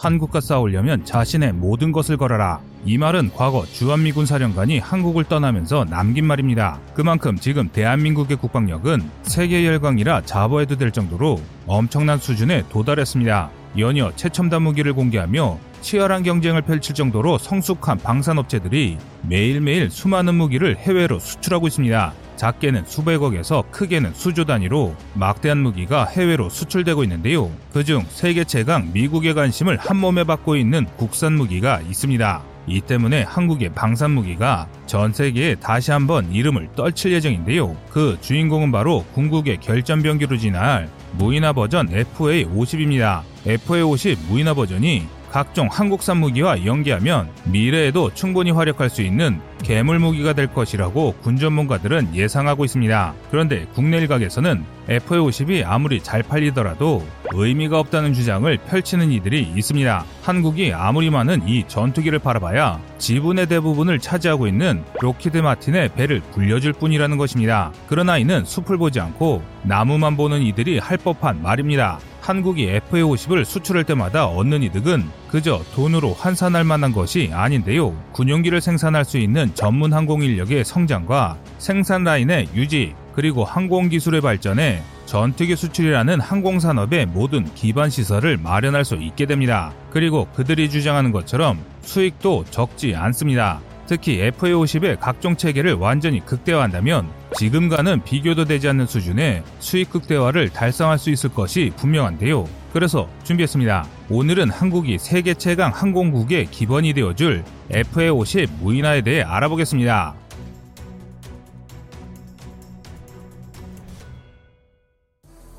한국과 싸우려면 자신의 모든 것을 걸어라. 이 말은 과거 주한미군 사령관이 한국을 떠나면서 남긴 말입니다. 그만큼 지금 대한민국의 국방력은 세계 열강이라 자부해도 될 정도로 엄청난 수준에 도달했습니다. 연이어 최첨단 무기를 공개하며 치열한 경쟁을 펼칠 정도로 성숙한 방산업체들이 매일매일 수많은 무기를 해외로 수출하고 있습니다. 작게는 수백억에서 크게는 수조 단위로 막대한 무기가 해외로 수출되고 있는데요. 그중 세계 최강 미국의 관심을 한몸에 받고 있는 국산 무기가 있습니다. 이 때문에 한국의 방산 무기가 전 세계에 다시 한번 이름을 떨칠 예정인데요. 그 주인공은 바로 궁극의 결전병기로 진화할 무인화 버전 FA50입니다. FA50 무인화 버전이 각종 한국산 무기와 연계하면 미래에도 충분히 활약할 수 있는 괴물 무기가 될 것이라고 군 전문가들은 예상하고 있습니다. 그런데 국내 일각에서는 FA50이 아무리 잘 팔리더라도 의미가 없다는 주장을 펼치는 이들이 있습니다. 한국이 아무리 많은 이 전투기를 팔아봐야 지분의 대부분을 차지하고 있는 록히드 마틴의 배를 불려줄 뿐이라는 것입니다. 그러나 이는 숲을 보지 않고 나무만 보는 이들이 할 법한 말입니다. 한국이 FA50을 수출할 때마다 얻는 이득은 그저 돈으로 환산할 만한 것이 아닌데요. 군용기를 생산할 수 있는 전문 항공 인력의 성장과 생산 라인의 유지, 그리고 항공 기술의 발전에 전투기 수출이라는 항공산업의 모든 기반 시설을 마련할 수 있게 됩니다. 그리고 그들이 주장하는 것처럼 수익도 적지 않습니다. 특히 FA50의 각종 체계를 완전히 극대화한다면 지금과는 비교도 되지 않는 수준의 수익 극대화를 달성할 수 있을 것이 분명한데요. 그래서 준비했습니다. 오늘은 한국이 세계 최강 항공국의 기본이 되어줄 FA50 무인화에 대해 알아보겠습니다.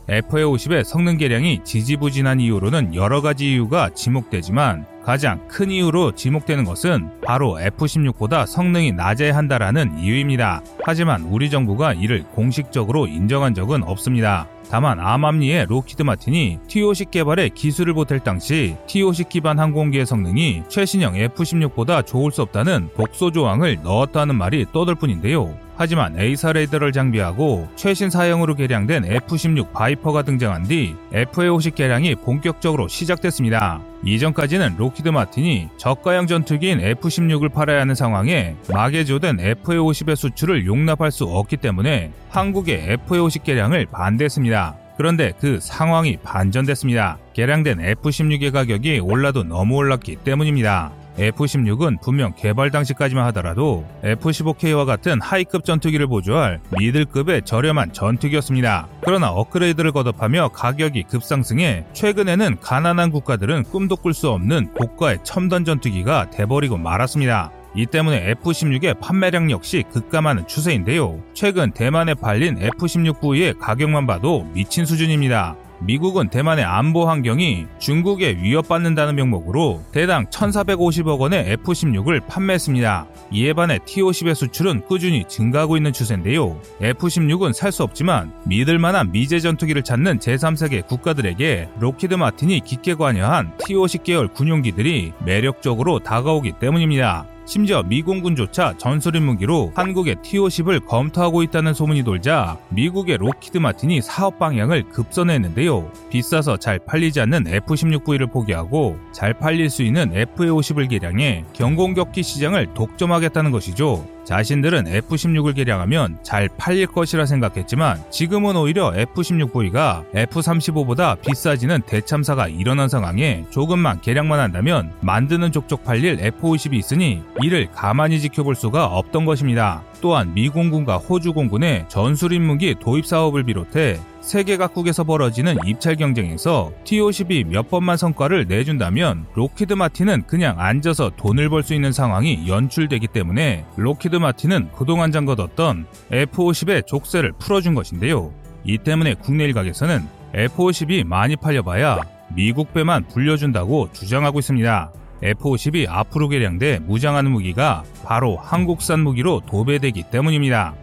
FA50의 성능 개량이 지지부진한 이유로는 여러 가지 이유가 지목되지만 가장 큰 이유로 지목되는 것은 바로 F-16보다 성능이 낮아야 한다라는 이유입니다. 하지만 우리 정부가 이를 공식적으로 인정한 적은 없습니다. 다만 암암리에 록히드 마틴이 T-50 개발에 기술을 보탤 당시 T-50 기반 항공기의 성능이 최신형 F-16보다 좋을 수 없다는 독소 조항을 넣었다는 말이 떠돌 뿐인데요. 하지만 AESA 레이더를 장비하고 최신 사양으로 개량된 F-16 바이퍼가 등장한 뒤 FA-50 개량이 본격적으로 시작됐습니다. 이전까지는 록히드 마틴이 저가형 전투기인 F-16을 팔아야 하는 상황에 마개조된 FA-50의 수출을 용납할 수 없기 때문에 한국의 FA-50 개량을 반대했습니다. 그런데 그 상황이 반전됐습니다. 개량된 F-16의 가격이 올라도 너무 올랐기 때문입니다. F-16은 분명 개발 당시까지만 하더라도 F-15K와 같은 하이급 전투기를 보조할 미들급의 저렴한 전투기였습니다. 그러나 업그레이드를 거듭하며 가격이 급상승해 최근에는 가난한 국가들은 꿈도 꿀 수 없는 고가의 첨단 전투기가 돼버리고 말았습니다. 이 때문에 F-16의 판매량 역시 급감하는 추세인데요. 최근 대만에 팔린 F-16V의 가격만 봐도 미친 수준입니다. 미국은 대만의 안보 환경이 중국에 위협받는다는 명목으로 대당 1,450억 원의 F-16을 판매했습니다. 이에 반해 T-50의 수출은 꾸준히 증가하고 있는 추세인데요. F-16은 살 수 없지만 믿을 만한 미제 전투기를 찾는 제3세계 국가들에게 록히드 마틴이 깊게 관여한 T-50 계열 군용기들이 매력적으로 다가오기 때문입니다. 심지어 미 공군조차 전술입문기로 한국의 T-50을 검토하고 있다는 소문이 돌자 미국의 록히드 마틴이 사업 방향을 급선회했는데요. 비싸서 잘 팔리지 않는 F-16V를 포기하고 잘 팔릴 수 있는 FA-50을 개량해 경공격기 시장을 독점하겠다는 것이죠. 자신들은 F-16을 개량하면 잘 팔릴 것이라 생각했지만 지금은 오히려 F-16V가 F-35보다 비싸지는 대참사가 일어난 상황에 조금만 개량만 한다면 만드는 족족 팔릴 FA-50이 있으니 이를 가만히 지켜볼 수가 없던 것입니다. 또한 미 공군과 호주 공군의 전술입문기 도입 사업을 비롯해 세계 각국에서 벌어지는 입찰 경쟁에서 T-50이 몇 번만 성과를 내준다면 록히드 마틴은 그냥 앉아서 돈을 벌 수 있는 상황이 연출되기 때문에 록히드 마틴은 그동안 잠궈뒀던 FA-50의 족쇄를 풀어준 것인데요. 이 때문에 국내 일각에서는 FA-50이 많이 팔려봐야 미국 배만 불려준다고 주장하고 있습니다. FA-50이 앞으로 개량돼 무장하는 무기가 바로 한국산 무기로 도배되기 때문입니다.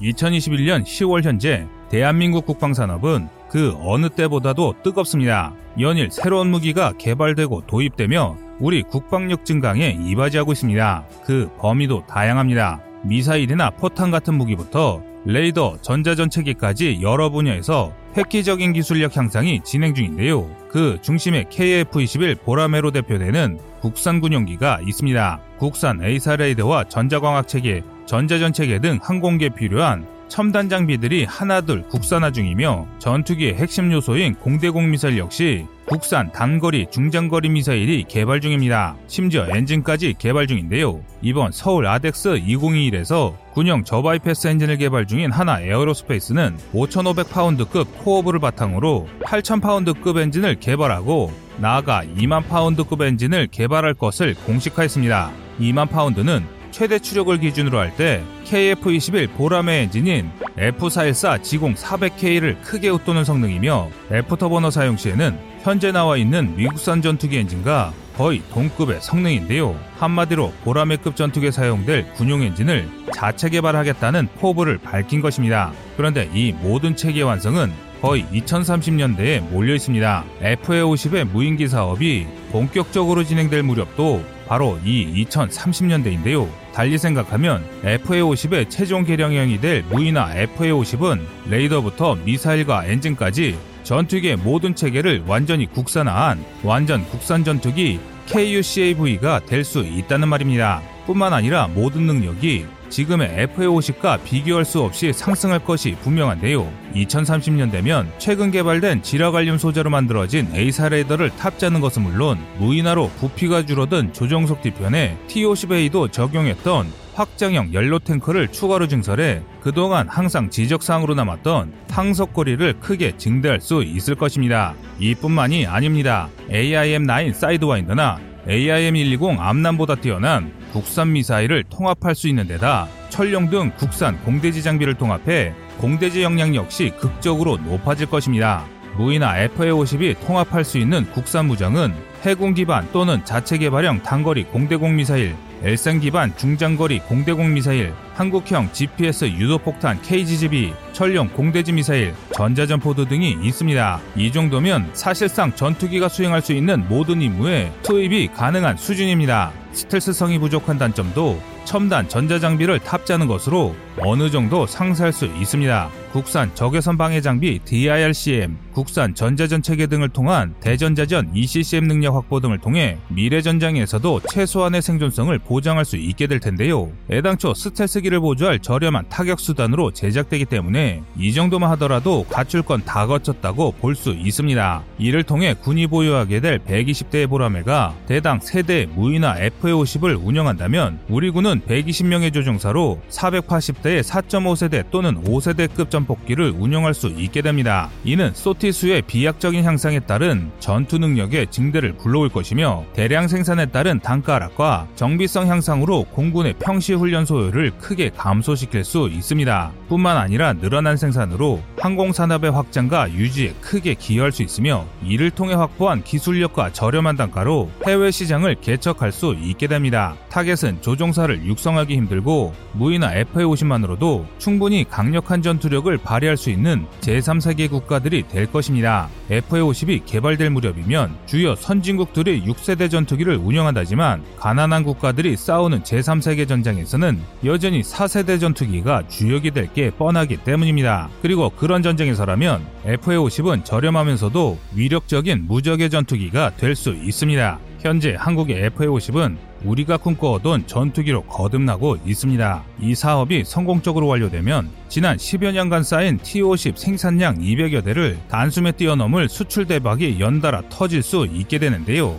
2021년 10월 현재 대한민국 국방산업은 그 어느 때보다도 뜨겁습니다. 연일 새로운 무기가 개발되고 도입되며 우리 국방력 증강에 이바지하고 있습니다. 그 범위도 다양합니다. 미사일이나 포탄 같은 무기부터 레이더, 전자전체계까지 여러 분야에서 획기적인 기술력 향상이 진행 중인데요. 그 중심에 KF-21 보라매로 대표되는 국산 군용기가 있습니다. 국산 A사 레이더와 전자광학 체계, 전자전체계 등 항공기에 필요한 첨단 장비들이 하나둘 국산화 중이며 전투기의 핵심 요소인 공대공 미사일 역시 국산 단거리 중장거리 미사일이 개발 중입니다. 심지어 엔진까지 개발 중인데요. 이번 서울 아덱스 2021에서 군용 저바이패스 엔진을 개발 중인 한화 에어로스페이스는 5,500파운드급 코어부를 바탕으로 8,000파운드급 엔진을 개발하고 나아가 2만 파운드급 엔진을 개발할 것을 공식화했습니다. 2만 파운드는 최대 추력을 기준으로 할 때 KF-21 보라매 엔진인 F414 GE 400K를 크게 웃도는 성능이며 애프터버너 사용 시에는 현재 나와 있는 미국산 전투기 엔진과 거의 동급의 성능인데요. 한마디로 보라매급 전투기에 사용될 군용 엔진을 자체 개발하겠다는 포부를 밝힌 것입니다. 그런데 이 모든 체계 완성은 거의 2030년대에 몰려 있습니다. FA50의 무인기 사업이 본격적으로 진행될 무렵도 바로 이 2030년대인데요. 달리 생각하면 FA50의 최종 개량형이 될 무인화 FA50은 레이더부터 미사일과 엔진까지 전투기의 모든 체계를 완전히 국산화한 완전 국산 전투기 KUCAV가 될 수 있다는 말입니다. 뿐만 아니라 모든 능력이 지금의 FA50과 비교할 수 없이 상승할 것이 분명한데요. 2030년 되면 최근 개발된 지라갈륨 소재로 만들어진 A사 레이더를 탑재하는 것은 물론 무인화로 부피가 줄어든 조정석 뒤편에 T50A도 적용했던 확장형 연료 탱크를 추가로 증설해 그동안 항상 지적사항으로 남았던 항석거리를 크게 증대할 수 있을 것입니다. 이뿐만이 아닙니다. AIM-9 사이드와인더나 AIM-120 암남보다 뛰어난 국산 미사일을 통합할 수 있는 데다 철룡 등 국산 공대지 장비를 통합해 공대지 역량 역시 극적으로 높아질 것입니다. 무이나 FA-50이 통합할 수 있는 국산 무장은 해군 기반 또는 자체 개발형 단거리 공대공 미사일, 엘산 기반 중장거리 공대공 미사일, 한국형 GPS 유도폭탄 KGGB, 철령 공대지 미사일, 전자전포도 등이 있습니다. 이 정도면 사실상 전투기가 수행할 수 있는 모든 임무에 투입이 가능한 수준입니다. 스텔스성이 부족한 단점도 첨단 전자장비를 탑재하는 것으로 어느 정도 상쇄할 수 있습니다. 국산 적외선 방해 장비 DIRCM, 국산 전자전 체계 등을 통한 대전자전 ECCM 능력 확보 등을 통해 미래 전장에서도 최소한의 생존성을 보장할 수 있게 될 텐데요. 애당초 스텔스기 를 보조할 저렴한 타격 수단으로 제작되기 때문에 이 정도만 하더라도 건다 거쳤다고 볼 수 있습니다. 이를 통해 군이 보유하게 될 120대의 보라매가 대당 세대 무인화 FA50을 운영한다면 우리 군은 120명의 조종사로 480대의 4.5세대 또는 5세대급 전폭기를 운영할 수 있게 됩니다. 이는 소티수의 비약적인 향상에 따른 전투 능력의 증대를 불러올 것이며 대량 생산에 따른 단가 하락과 정비성 향상으로 공군의 평시 훈련 소요를 크게 감소시킬 수 있습니다. 뿐만 아니라 늘어난 생산으로 항공산업의 확장과 유지에 크게 기여할 수 있으며 이를 통해 확보한 기술력과 저렴한 단가로 해외 시장을 개척할 수 있게 됩니다. 타겟은 조종사를 육성하기 힘들고 무인화 FA50만으로도 충분히 강력한 전투력을 발휘할 수 있는 제3세계 국가들이 될 것입니다. FA50이 개발될 무렵이면 주요 선진국들이 6세대 전투기를 운영한다지만 가난한 국가들이 싸우는 제3세계 전장에서는 여전히 4세대 전투기가 주역이 될게 뻔하기 때문입니다. 그리고 그런 전쟁에서라면 FA50은 저렴하면서도 위력적인 무적의 전투기가 될 수 있습니다. 현재 한국의 FA50은 우리가 꿈꿔오던 전투기로 거듭나고 있습니다. 이 사업이 성공적으로 완료되면 지난 10여 년간 쌓인 T-50 생산량 200여 대를 단숨에 뛰어넘을 수출 대박이 연달아 터질 수 있게 되는데요.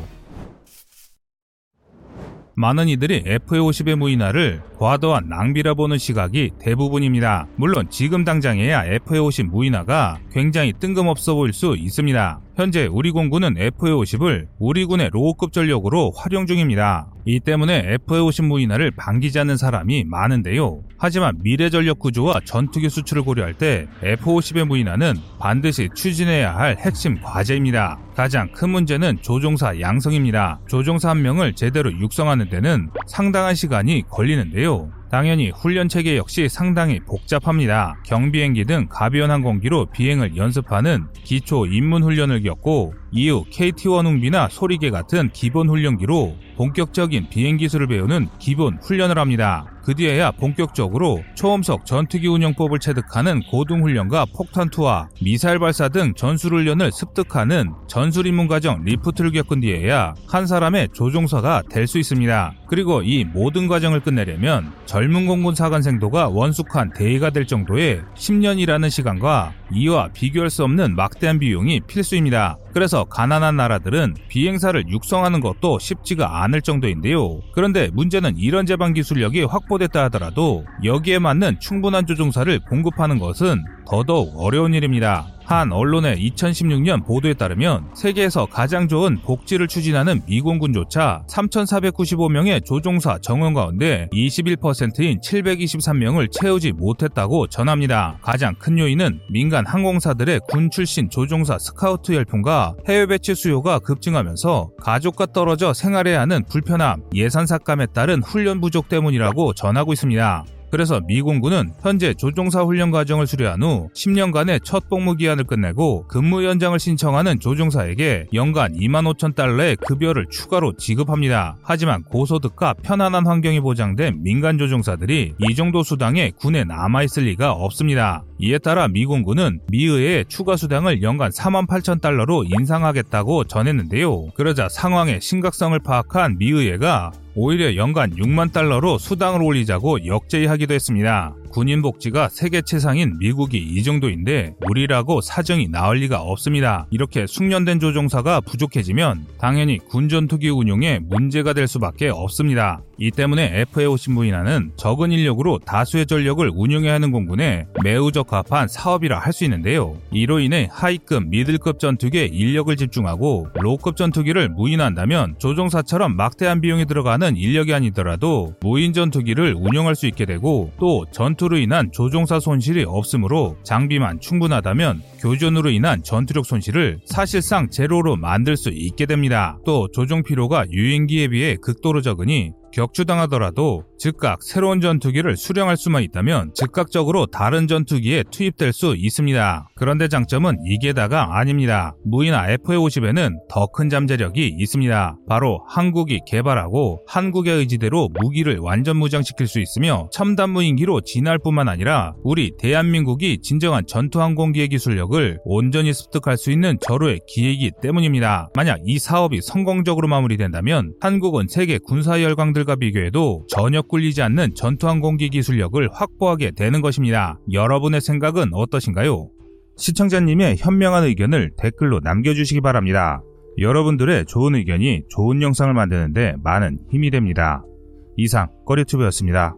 많은 이들이 FA50의 무인화를 과도한 낭비라 보는 시각이 대부분입니다. 물론 지금 당장에야 FA50 무인화가 굉장히 뜬금없어 보일 수 있습니다. 현재 우리 공군은 FA50을 우리 군의 로우급 전력으로 활용 중입니다. 이 때문에 FA50 무인화를 반기지 않는 사람이 많은데요. 하지만 미래 전력 구조와 전투기 수출을 고려할 때 F50의 무인화는 반드시 추진해야 할 핵심 과제입니다. 가장 큰 문제는 조종사 양성입니다. 조종사 한 명을 제대로 육성하는 데는 상당한 시간이 걸리는데요. 당연히 훈련 체계 역시 상당히 복잡합니다. 경비행기 등 가벼운 항공기로 비행을 연습하는 기초 입문 훈련을 겪고 이후 KT1 웅비나 소리개 같은 기본 훈련기로 본격적인 비행 기술을 배우는 기본 훈련을 합니다. 그 뒤에야 본격적으로 초음속 전투기 운영법을 체득하는 고등훈련과 폭탄 투하, 미사일 발사 등 전술훈련을 습득하는 전술입문 과정 LIFT를 겪은 뒤에야 한 사람의 조종사가 될 수 있습니다. 그리고 이 모든 과정을 끝내려면 젊은 공군 사관생도가 원숙한 대위가 될 정도의 10년이라는 시간과 이와 비교할 수 없는 막대한 비용이 필수입니다. 그래서 가난한 나라들은 비행사를 육성하는 것도 쉽지가 않을 정도인데요. 그런데 문제는 이런 제반 기술력이 확보됐다 하더라도 여기에 맞는 충분한 조종사를 공급하는 것은 더더욱 어려운 일입니다. 한 언론의 2016년 보도에 따르면 세계에서 가장 좋은 복지를 추진하는 미공군조차 3,495명의 조종사 정원 가운데 21%인 723명을 채우지 못했다고 전합니다. 가장 큰 요인은 민간 항공사들의 군 출신 조종사 스카우트 열풍과 해외 배치 수요가 급증하면서 가족과 떨어져 생활해야 하는 불편함, 예산 삭감에 따른 훈련 부족 때문이라고 전하고 있습니다. 그래서 미 공군은 현재 조종사 훈련 과정을 수료한 후 10년간의 첫 복무 기한을 끝내고 근무 연장을 신청하는 조종사에게 연간 2만 5천 달러의 급여를 추가로 지급합니다. 하지만 고소득과 편안한 환경이 보장된 민간 조종사들이 이 정도 수당에 군에 남아있을 리가 없습니다. 이에 따라 미 공군은 미의회 추가 수당을 연간 4만 8천 달러로 인상하겠다고 전했는데요. 그러자 상황의 심각성을 파악한 미의회가 오히려 연간 6만 달러로 수당을 올리자고 역제의하기도 했습니다. 군인 복지가 세계 최상인 미국이 이 정도인데 우리라고 사정이 나을 리가 없습니다. 이렇게 숙련된 조종사가 부족해지면 당연히 군 전투기 운용에 문제가 될 수밖에 없습니다. 이 때문에 FAO 신부인하는 적은 인력으로 다수의 전력을 운용해야 하는 공군에 매우 적합한 사업이라 할 수 있는데요. 이로 인해 하위급, 미들급 전투기에 인력을 집중하고 로급 전투기를 무인한다면 조종사처럼 막대한 비용이 들어가는 인력이 아니더라도 무인 전투기를 운용할 수 있게 되고 또 전투 로 인한 조종사 손실이 없으므로 장비만 충분하다면 교전으로 인한 전투력 손실을 사실상 제로로 만들 수 있게 됩니다. 또 조종 피로가 유인기에 비해 극도로 적으니 격추당하더라도 즉각 새로운 전투기를 수령할 수만 있다면 즉각적으로 다른 전투기에 투입될 수 있습니다. 그런데 장점은 이게 다가 아닙니다. 무이나 FA-50에는 더 큰 잠재력이 있습니다. 바로 한국이 개발하고 한국의 의지대로 무기를 완전 무장시킬 수 있으며 첨단 무인기로 진화할 뿐만 아니라 우리 대한민국이 진정한 전투 항공기의 기술력을 온전히 습득할 수 있는 절호의 기회이기 때문입니다. 만약 이 사업이 성공적으로 마무리된다면 한국은 세계 군사 열 강들과 비교해도 전혀 꿀리지 않는 전투항공기 기술력을 확보하게 되는 것입니다. 여러분의 생각은 어떠신가요? 시청자님의 현명한 의견을 댓글로 남겨주시기 바랍니다. 여러분들의 좋은 의견이 좋은 영상을 만드는데 많은 힘이 됩니다. 이상 꺼리튜브였습니다.